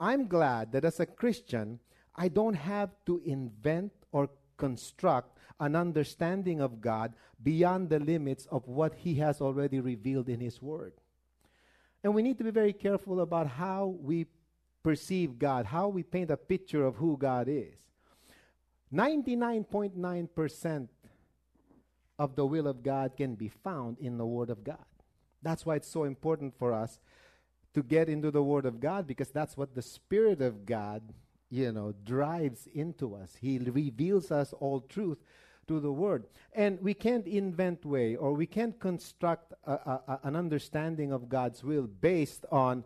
I'm glad that as a Christian, I don't have to invent or construct an understanding of God beyond the limits of what He has already revealed in His Word. And we need to be very careful about how we perceive God, how we paint a picture of who God is. 99.9% of the will of God can be found in the Word of God. That's why it's so important for us to get into the Word of God because that's what the Spirit of God, you know, drives into us. He reveals us all truth to the Word. And we can't invent way or we can't construct a, a, a, an understanding of God's will based on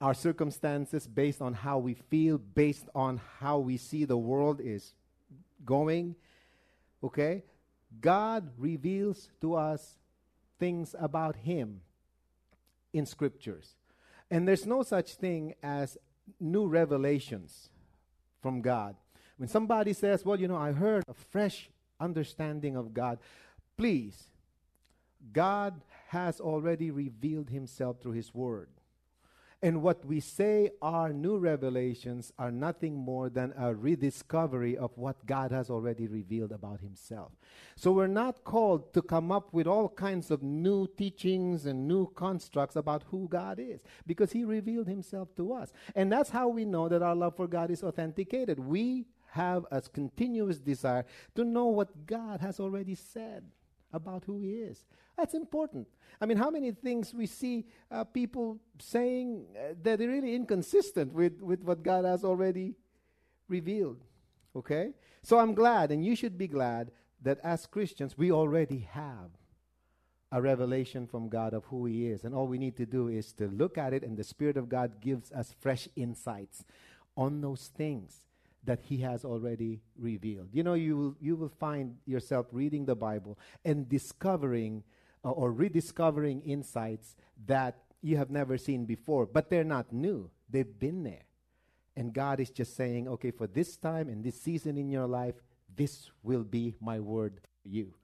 our circumstances, based on how we feel, based on how we see the world is going. Okay? God reveals to us things about Him in scriptures. And there's no such thing as new revelations from God. When somebody says, Well, you know, I heard a fresh understanding of God, please, God has already revealed Himself through His Word. And what we say are new revelations are nothing more than a rediscovery of what God has already revealed about Himself. So we're not called to come up with all kinds of new teachings and new constructs about who God is, because He revealed Himself to us. And that's how we know that our love for God is authenticated. We have a continuous desire to know what God has already said about who He is. That's important. I mean, how many things we see uh, people saying uh, that are really inconsistent with, with what God has already revealed. Okay? So I'm glad, and you should be glad, that as Christians, we already have a revelation from God of who He is. And all we need to do is to look at it, and the Spirit of God gives us fresh insights on those things that He has already revealed. You know, you will, you will find yourself reading the Bible and discovering uh, or rediscovering insights that you have never seen before, but they're not new. They've been there. And God is just saying, okay, for this time and this season in your life, this will be my word for you.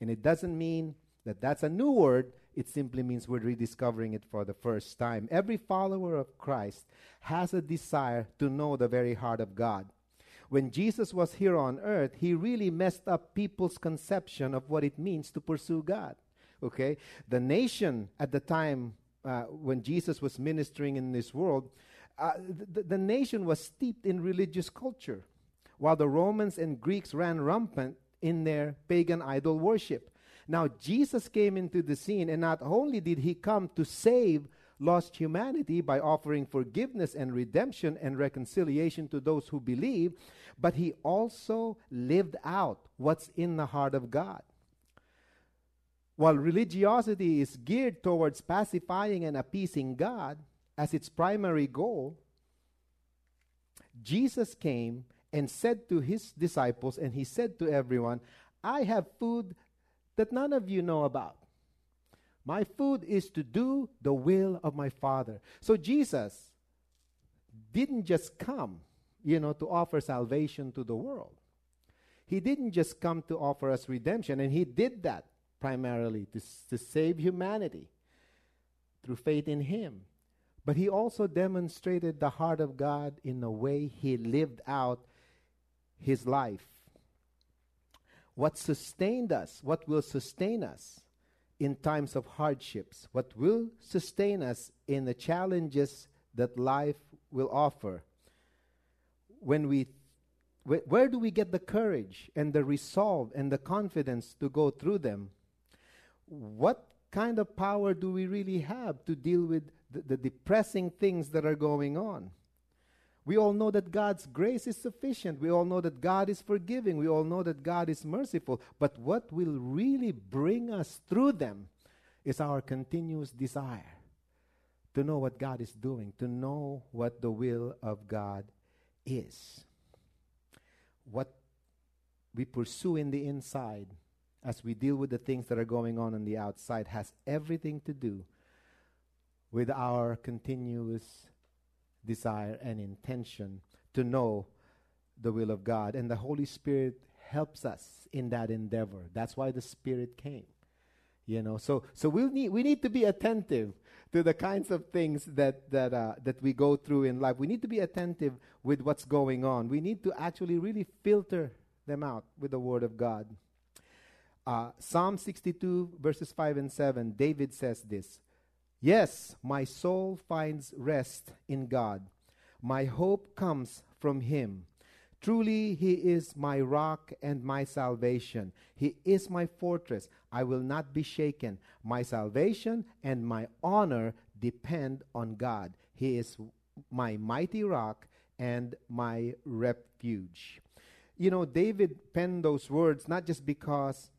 And it doesn't mean that that's a new word, it simply means we're rediscovering it for the first time. Every follower of Christ has a desire to know the very heart of God. When Jesus was here on earth, he really messed up people's conception of what it means to pursue God. Okay? The nation at the time uh, when Jesus was ministering in this world, uh, the, the nation was steeped in religious culture, while the Romans and Greeks ran rampant in their pagan idol worship. Now, Jesus came into the scene, and not only did he come to save lost humanity by offering forgiveness and redemption and reconciliation to those who believe, but he also lived out what's in the heart of God. While religiosity is geared towards pacifying and appeasing God as its primary goal, Jesus came and said to his disciples, and he said to everyone, I have food that none of you know about. My food is to do the will of my Father. So Jesus didn't just come, you know, to offer salvation to the world. He didn't just come to offer us redemption, and he did that primarily to, to save humanity through faith in Him. But He also demonstrated the heart of God in the way He lived out His life. What sustained us, what will sustain us in times of hardships, what will sustain us in the challenges that life will offer, when we where do we get the courage and the resolve and the confidence to go through them? what kind of power do we really have to deal with the, the depressing things that are going on? We all know that God's grace is sufficient. We all know that God is forgiving. We all know that God is merciful. But what will really bring us through them is our continuous desire to know what God is doing, to know what the will of God is. What we pursue in the inside as we deal with the things that are going on on the outside has everything to do with our continuous desire and intention to know the will of God. And the Holy Spirit helps us in that endeavor. That's why the Spirit came. You know, so so we need we need to be attentive to the kinds of things that that uh, that we go through in life. We need to be attentive with what's going on. We need to actually really filter them out with the Word of God. Uh, Psalm 62 verses 5 and 7. David says this. Yes, my soul finds rest in God. My hope comes from Him. Truly, He is my rock and my salvation. He is my fortress. I will not be shaken. My salvation and my honor depend on God. He is my mighty rock and my refuge. You know, David penned those words not just because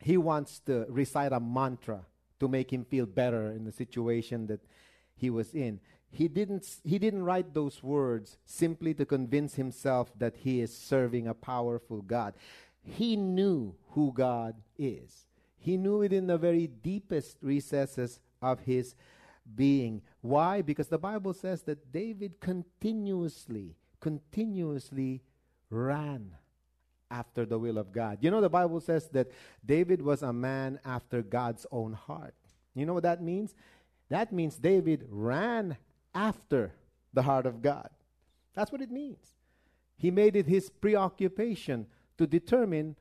he wants to recite a mantra to make him feel better in the situation that he was in he didn't, he didn't write those words simply to convince himself that he is serving a powerful God. He knew who God is. He knew it in the very deepest recesses of his being. Why? Because the Bible says that David continuously, continuously ran after the will of God. You know, the Bible says that David was a man after God's own heart. You know what that means? That means David ran after the heart of God. That's what it means. He made it his preoccupation to determine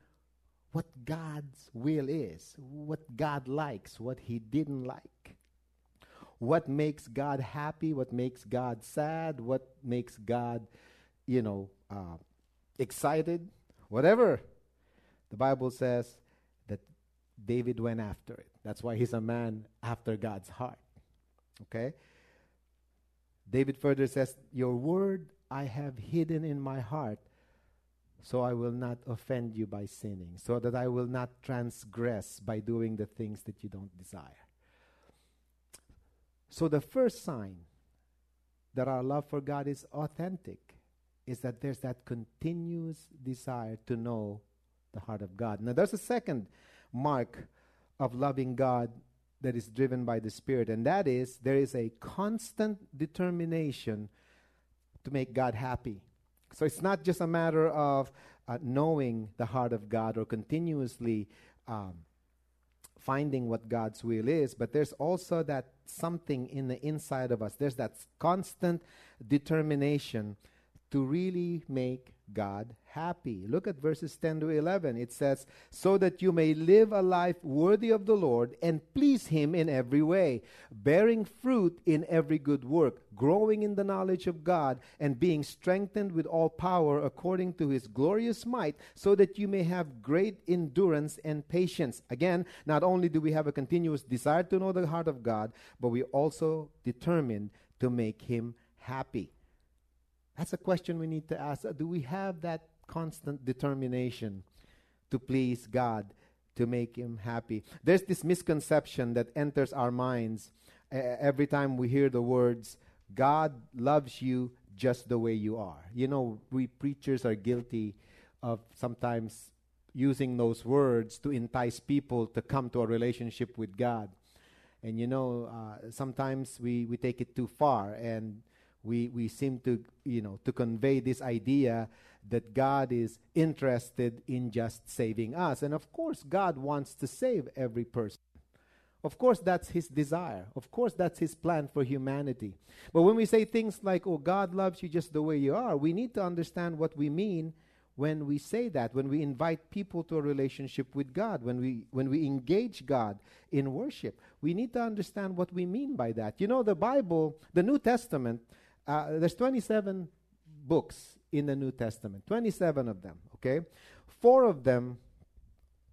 what God's will is, what God likes, what he didn't like, what makes God happy, what makes God sad, what makes God, you know, uh, excited, whatever. The Bible says that David went after it. That's why he's a man after God's heart. Okay? David further says, Your word I have hidden in my heart, so I will not offend you by sinning, so that I will not transgress by doing the things that you don't desire. So, the first sign that our love for God is authentic is that there's that continuous desire to know the heart of God. Now, there's a second mark of loving God that is driven by the Spirit, and that is there is a constant determination to make God happy. So it's not just a matter of uh, knowing the heart of God or continuously um, finding what God's will is, but there's also that something in the inside of us. There's that constant determination to really make God happy. Look at verses 10 to 11. It says, So that you may live a life worthy of the Lord and please Him in every way, bearing fruit in every good work, growing in the knowledge of God, and being strengthened with all power according to His glorious might, so that you may have great endurance and patience. Again, not only do we have a continuous desire to know the heart of God, but we also determined to make Him happy. That's a question we need to ask. Do we have that constant determination to please God, to make Him happy? There's this misconception that enters our minds uh, every time we hear the words, God loves you just the way you are. You know, we preachers are guilty of sometimes using those words to entice people to come to a relationship with God. And you know, uh, sometimes we, we take it too far and we, we seem to, you know, to convey this idea that God is interested in just saving us. And of course, God wants to save every person. Of course, that's his desire. Of course, that's his plan for humanity. But when we say things like, oh, God loves you just the way you are, we need to understand what we mean when we say that, when we invite people to a relationship with God, when we, when we engage God in worship. We need to understand what we mean by that. You know, the Bible, the New Testament, uh, there's 27 books in the New Testament, 27 of them, okay? Four of them,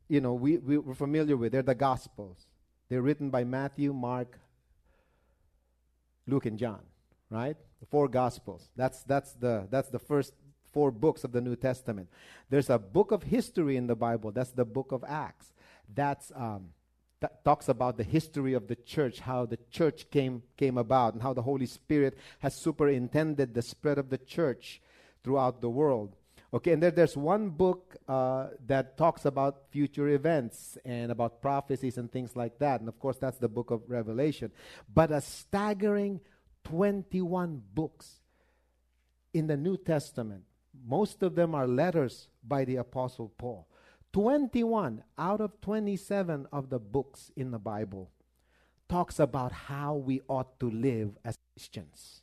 you know, we, we, we're familiar with. They're the Gospels. They're written by Matthew, Mark, Luke, and John, right? The four Gospels. That's, that's, the, that's the first four books of the New Testament. There's a book of history in the Bible. That's the book of Acts. That's um, that talks about the history of the church, how the church came, came about, and how the Holy Spirit has superintended the spread of the church throughout the world. Okay, and there, there's one book uh, that talks about future events and about prophecies and things like that. And of course, that's the book of Revelation. But a staggering 21 books in the New Testament. Most of them are letters by the Apostle Paul. 21 out of 27 of the books in the Bible talks about how we ought to live as Christians.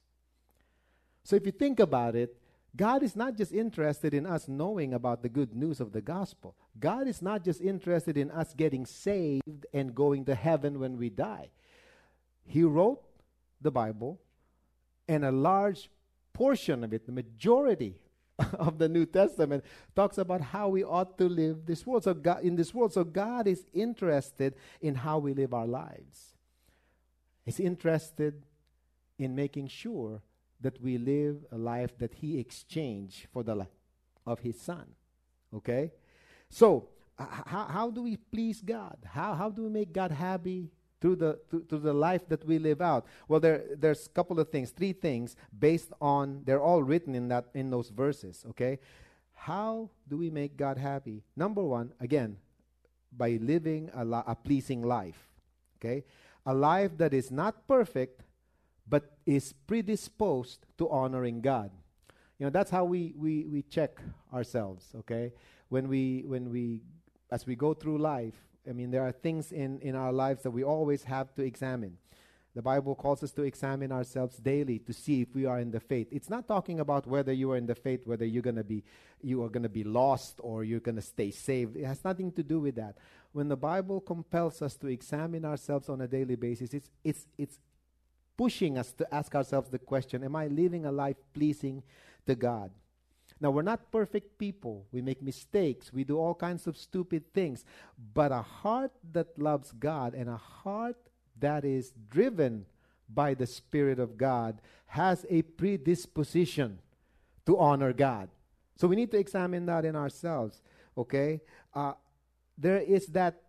So if you think about it, God is not just interested in us knowing about the good news of the gospel. God is not just interested in us getting saved and going to heaven when we die. He wrote the Bible, and a large portion of it, the majority of the New Testament talks about how we ought to live this world. So God, in this world, so God is interested in how we live our lives. He's interested in making sure that we live a life that He exchanged for the life of His Son. Okay, so uh, how how do we please God? How how do we make God happy? Through the through, through, the life that we live out. Well there there's a couple of things three things based on they're all written in that in those verses okay? How do we make god happy? Number one again by living a, a pleasing life okay? A life that is not perfect but is predisposed to honoring god. You know that's how we we we check ourselves okay? When we when we as we go through life I mean, there are things in, in our lives that we always have to examine. The Bible calls us to examine ourselves daily to see if we are in the faith. It's not talking about whether you are in the faith, whether you're to be you are going to be lost or you're going to stay saved. It has nothing to do with that. When the Bible compels us to examine ourselves on a daily basis, it's it's it's pushing us to ask ourselves the question, am I living a life pleasing to God? Now, we're not perfect people. We make mistakes. We do all kinds of stupid things. But a heart that loves God and a heart that is driven by the Spirit of God has a predisposition to honor God. So we need to examine that in ourselves. Okay? Uh, there is that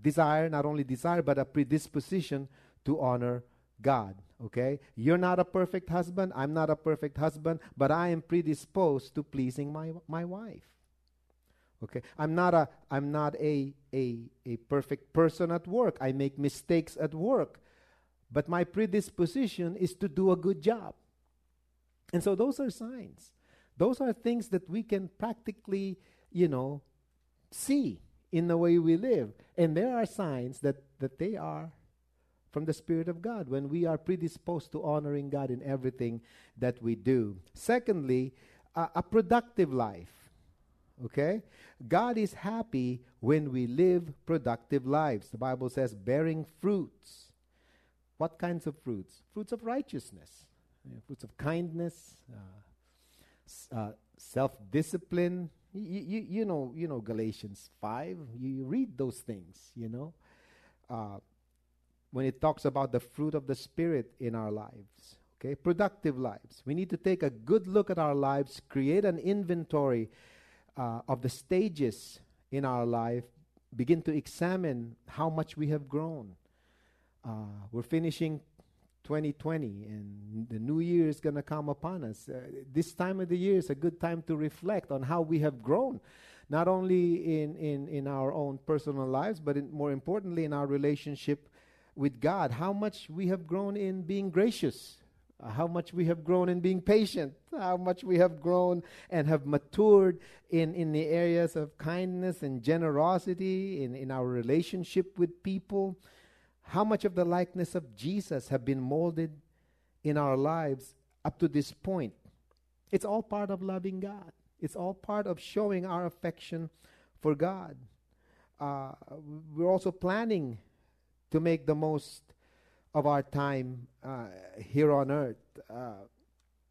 desire, not only desire, but a predisposition to honor God. Okay? You're not a perfect husband. I'm not a perfect husband, but I am predisposed to pleasing my, my wife. Okay? I'm not a I'm not a, a a perfect person at work. I make mistakes at work. But my predisposition is to do a good job. And so those are signs. Those are things that we can practically, you know, see in the way we live. And there are signs that, that they are from the Spirit of God when we are predisposed to honoring God in everything that we do. Secondly, uh, a productive life. Okay? God is happy when we live productive lives. The Bible says, bearing fruits. What kinds of fruits? Fruits of righteousness, fruits of kindness, uh, uh, self discipline. You, you, you, know, you know Galatians 5. You read those things, you know. When it talks about the fruit of the Spirit in our lives. Okay, productive lives. We need to take a good look at our lives, create an inventory uh, of the stages in our life, begin to examine how much we have grown. Uh, we're finishing 2020 and the new year is going to come upon us. Uh, this time of the year is a good time to reflect on how we have grown, not only in, in, in our own personal lives, but in, more importantly in our relationship with God, how much we have grown in being gracious, how much we have grown in being patient, how much we have grown and have matured in, in the areas of kindness and generosity, in, in our relationship with people, how much of the likeness of Jesus have been molded in our lives up to this point. It's all part of loving God. It's all part of showing our affection for God. Uh, we're also planning to make the most of our time uh, here on earth. Uh,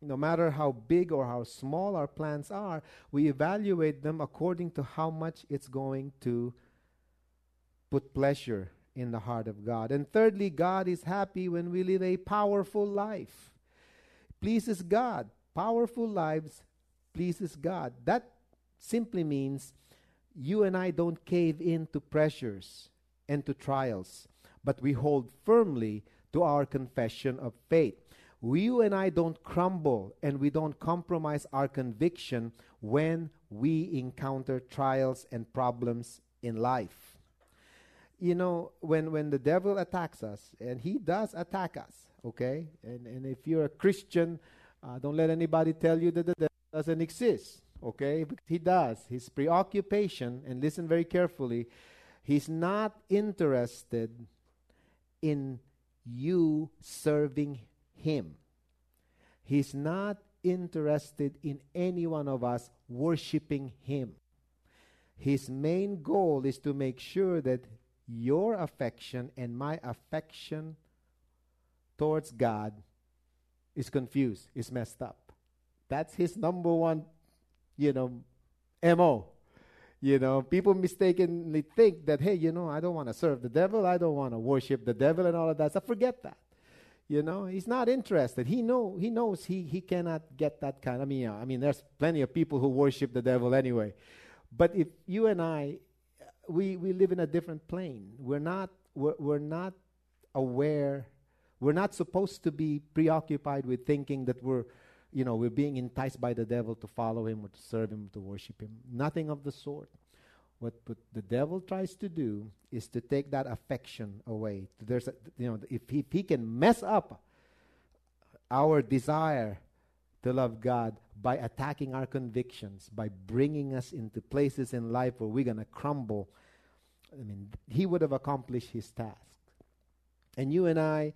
no matter how big or how small our plans are, we evaluate them according to how much it's going to put pleasure in the heart of God. And thirdly, God is happy when we live a powerful life. Pleases God. Powerful lives pleases God. That simply means you and I don't cave in to pressures and to trials, but we hold firmly to our confession of faith. We, you and I don't crumble and we don't compromise our conviction when we encounter trials and problems in life. You know, when, when the devil attacks us, and he does attack us, okay? And, and if you're a Christian, uh, don't let anybody tell you that the devil doesn't exist, okay? Because he does. His preoccupation, and listen very carefully, he's not interested in you serving him. He's not interested in any one of us worshiping him. His main goal is to make sure that your affection and my affection towards God is confused, is messed up. That's his number one, you know, MO. You know, people mistakenly think that, hey, you know, I don't want to serve the devil, I don't want to worship the devil and all of that. So forget that. You know, he's not interested. He know he knows he he cannot get that kind. I mean, uh, I mean, there's plenty of people who worship the devil anyway. But if you and I, uh, we we live in a different plane. We're not we're, we're not aware. We're not supposed to be preoccupied with thinking that we're, you know, we're being enticed by the devil to follow him or to serve him, or to worship him. Nothing of the sort. What, what the devil tries to do is to take that affection away. There's a, you know, if he, if he can mess up our desire to love God by attacking our convictions, by bringing us into places in life where we're going to crumble, I mean, he would have accomplished his task. And you and I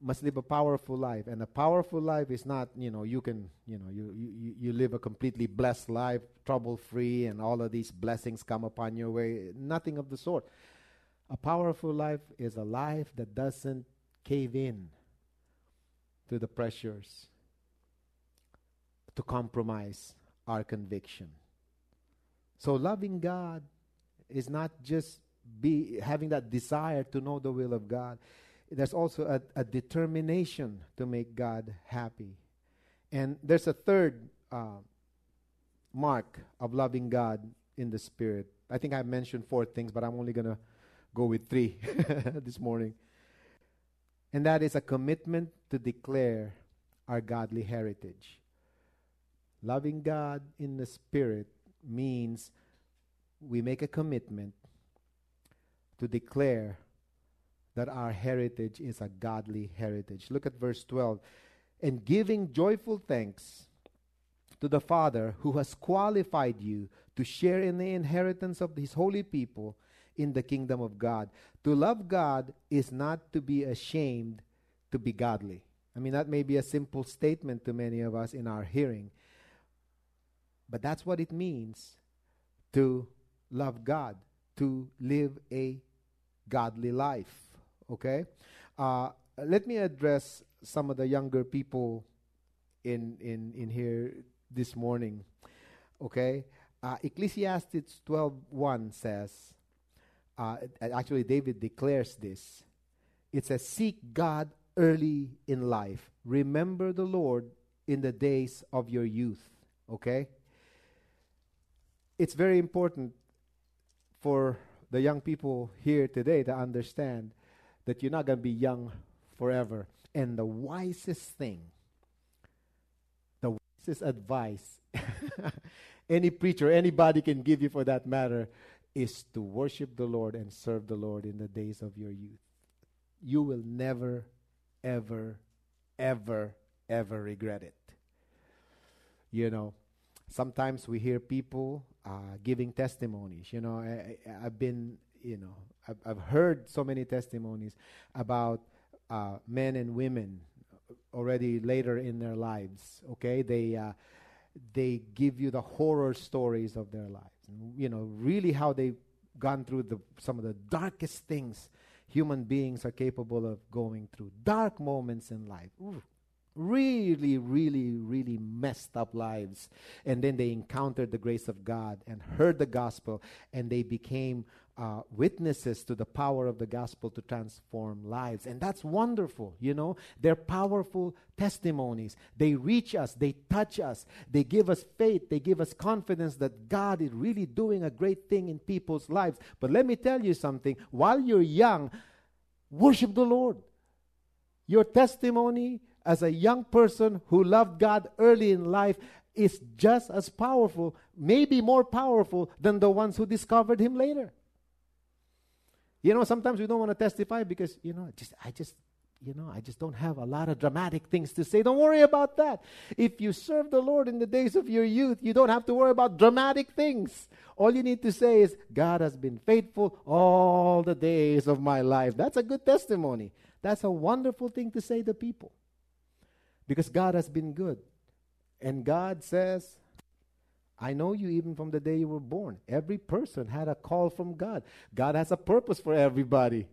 must live a powerful life. And a powerful life is not, you know, you can, you know, you, you, you live a completely blessed life, trouble free, and all of these blessings come upon your way. Nothing of the sort. A powerful life is a life that doesn't cave in to the pressures to compromise our conviction. So loving God is not just be having that desire to know the will of God there's also a, a, determination to make God happy. And there's a third uh, mark of loving God in the Spirit. I think I mentioned four things, but I'm only going to go with three this morning. And that is a commitment to declare our godly heritage. Loving God in the Spirit means we make a commitment to declare that our heritage is a godly heritage. Look at verse 12. And giving joyful thanks to the Father who has qualified you to share in the inheritance of his holy people in the kingdom of God. To love God is not to be ashamed to be godly. I mean, that may be a simple statement to many of us in our hearing, but that's what it means to love God, to live a godly life. Okay? Uh, let me address some of the younger people in, in, in here this morning. Okay? Uh, Ecclesiastes 12.1 says, uh, actually David declares this. It says, Seek God early in life. Remember the Lord in the days of your youth. Okay? It's very important for the young people here today to understand that you're not going to be young forever. And the wisest thing, the wisest advice any preacher, anybody can give you for that matter, is to worship the Lord and serve the Lord in the days of your youth. You will never, ever, ever, ever regret it. You know, sometimes we hear people uh, giving testimonies. You know, I, have been you know, I've, I've heard so many testimonies about uh, men and women already later in their lives. Okay, they uh, they give you the horror stories of their lives. You know, really how they've gone through the some of the darkest things human beings are capable of going through. Dark moments in life. Ooh, really, really, really messed up lives. And then they encountered the grace of God and heard the gospel, and they became uh, witnesses to the power of the gospel to transform lives. And that's wonderful, you know. They're powerful testimonies. They reach us, they touch us, they give us faith, they give us confidence that God is really doing a great thing in people's lives. But let me tell you something while you're young, worship the Lord. Your testimony as a young person who loved God early in life is just as powerful, maybe more powerful than the ones who discovered Him later. You know, sometimes we don't want to testify because, you know, just I just you know, I just don't have a lot of dramatic things to say. Don't worry about that. If you serve the Lord in the days of your youth, you don't have to worry about dramatic things. All you need to say is, God has been faithful all the days of my life. That's a good testimony. That's a wonderful thing to say to people. Because God has been good. And God says, I know you even from the day you were born. Every person had a call from God. God has a purpose for everybody.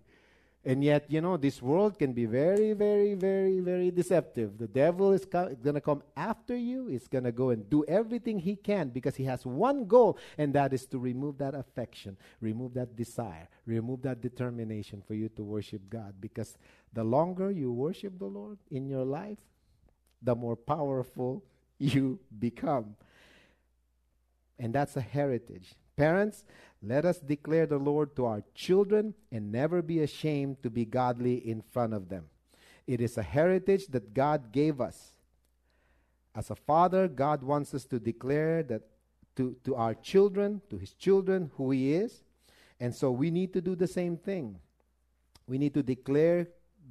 And yet, you know, this world can be very, very, very, very deceptive. The devil is co- going to come after you. He's going to go and do everything he can because he has one goal, and that is to remove that affection, remove that desire, remove that determination for you to worship God. Because the longer you worship the Lord in your life, the more powerful you become. And that's a heritage. Parents, let us declare the Lord to our children and never be ashamed to be godly in front of them. It is a heritage that God gave us. As a father, God wants us to declare that to, to our children, to his children, who he is. And so we need to do the same thing. We need to declare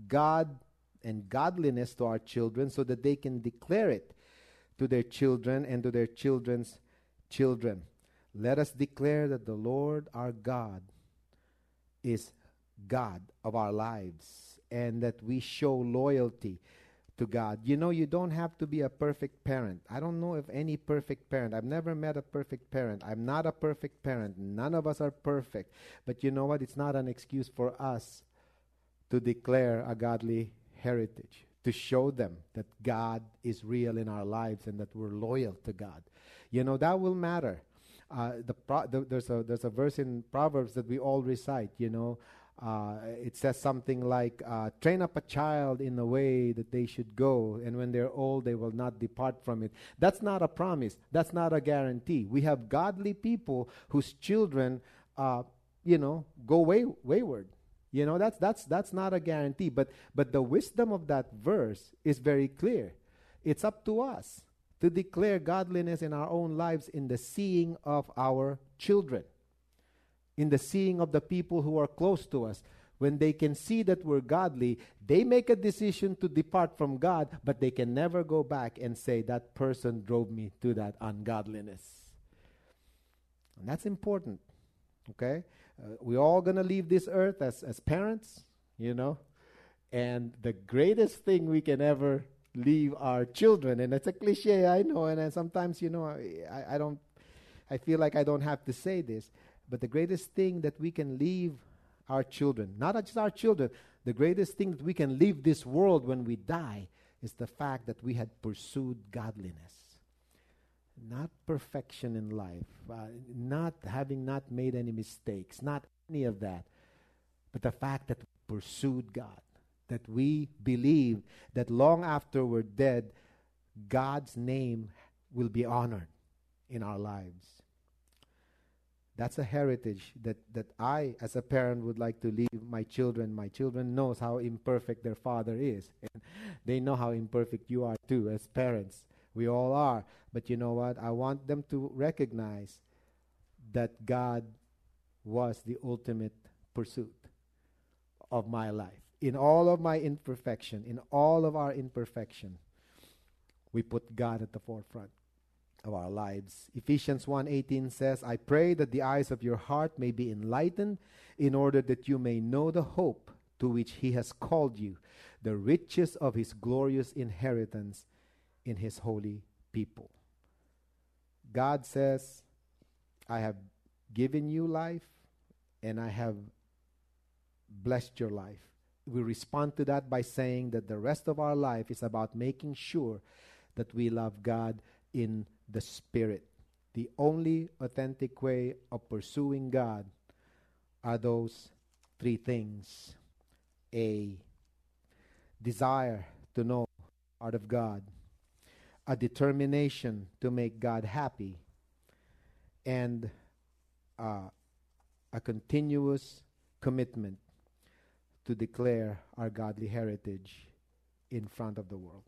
God and godliness to our children so that they can declare it to their children and to their children's children. Children, let us declare that the Lord our God is God of our lives and that we show loyalty to God. You know, you don't have to be a perfect parent. I don't know if any perfect parent. I've never met a perfect parent. I'm not a perfect parent. None of us are perfect. But you know what? It's not an excuse for us to declare a godly heritage, to show them that God is real in our lives and that we're loyal to God. You know, that will matter. Uh, the, pro- the, there's, a, there's a verse in Proverbs that we all recite, you know. Uh, it says something like, uh, train up a child in the way that they should go, and when they're old, they will not depart from it. That's not a promise. That's not a guarantee. We have godly people whose children, uh, you know, go way, wayward. You know, that's, that's, that's not a guarantee. But, but the wisdom of that verse is very clear. It's up to us to declare godliness in our own lives in the seeing of our children, in the seeing of the people who are close to us. When they can see that we're godly, they make a decision to depart from God, but they can never go back and say, That person drove me to that ungodliness. And that's important. Okay? Uh, we're all going to leave this earth as, as parents, you know? And the greatest thing we can ever leave our children. And it's a cliche, I know. And, and sometimes, you know, I, I don't, I feel like I don't have to say this. But the greatest thing that we can leave our children, not just our children, the greatest thing that we can leave this world when we die is the fact that we had pursued godliness. Not perfection in life, uh, not having not made any mistakes, not any of that, but the fact that we pursued God that we believe that long after we're dead, God's name will be honored in our lives. That's a heritage that, that I, as a parent, would like to leave my children. My children knows how imperfect their father is. And they know how imperfect you are too, as parents. We all are. But you know what? I want them to recognize that God was the ultimate pursuit of my life in all of my imperfection, in all of our imperfection, we put God at the forefront of our lives. Ephesians 1:18 says, "I pray that the eyes of your heart may be enlightened in order that you may know the hope to which he has called you, the riches of his glorious inheritance in his holy people." God says, "I have given you life and I have blessed your life we respond to that by saying that the rest of our life is about making sure that we love God in the Spirit. The only authentic way of pursuing God are those three things a desire to know the heart of God, a determination to make God happy, and uh, a continuous commitment to declare our godly heritage in front of the world.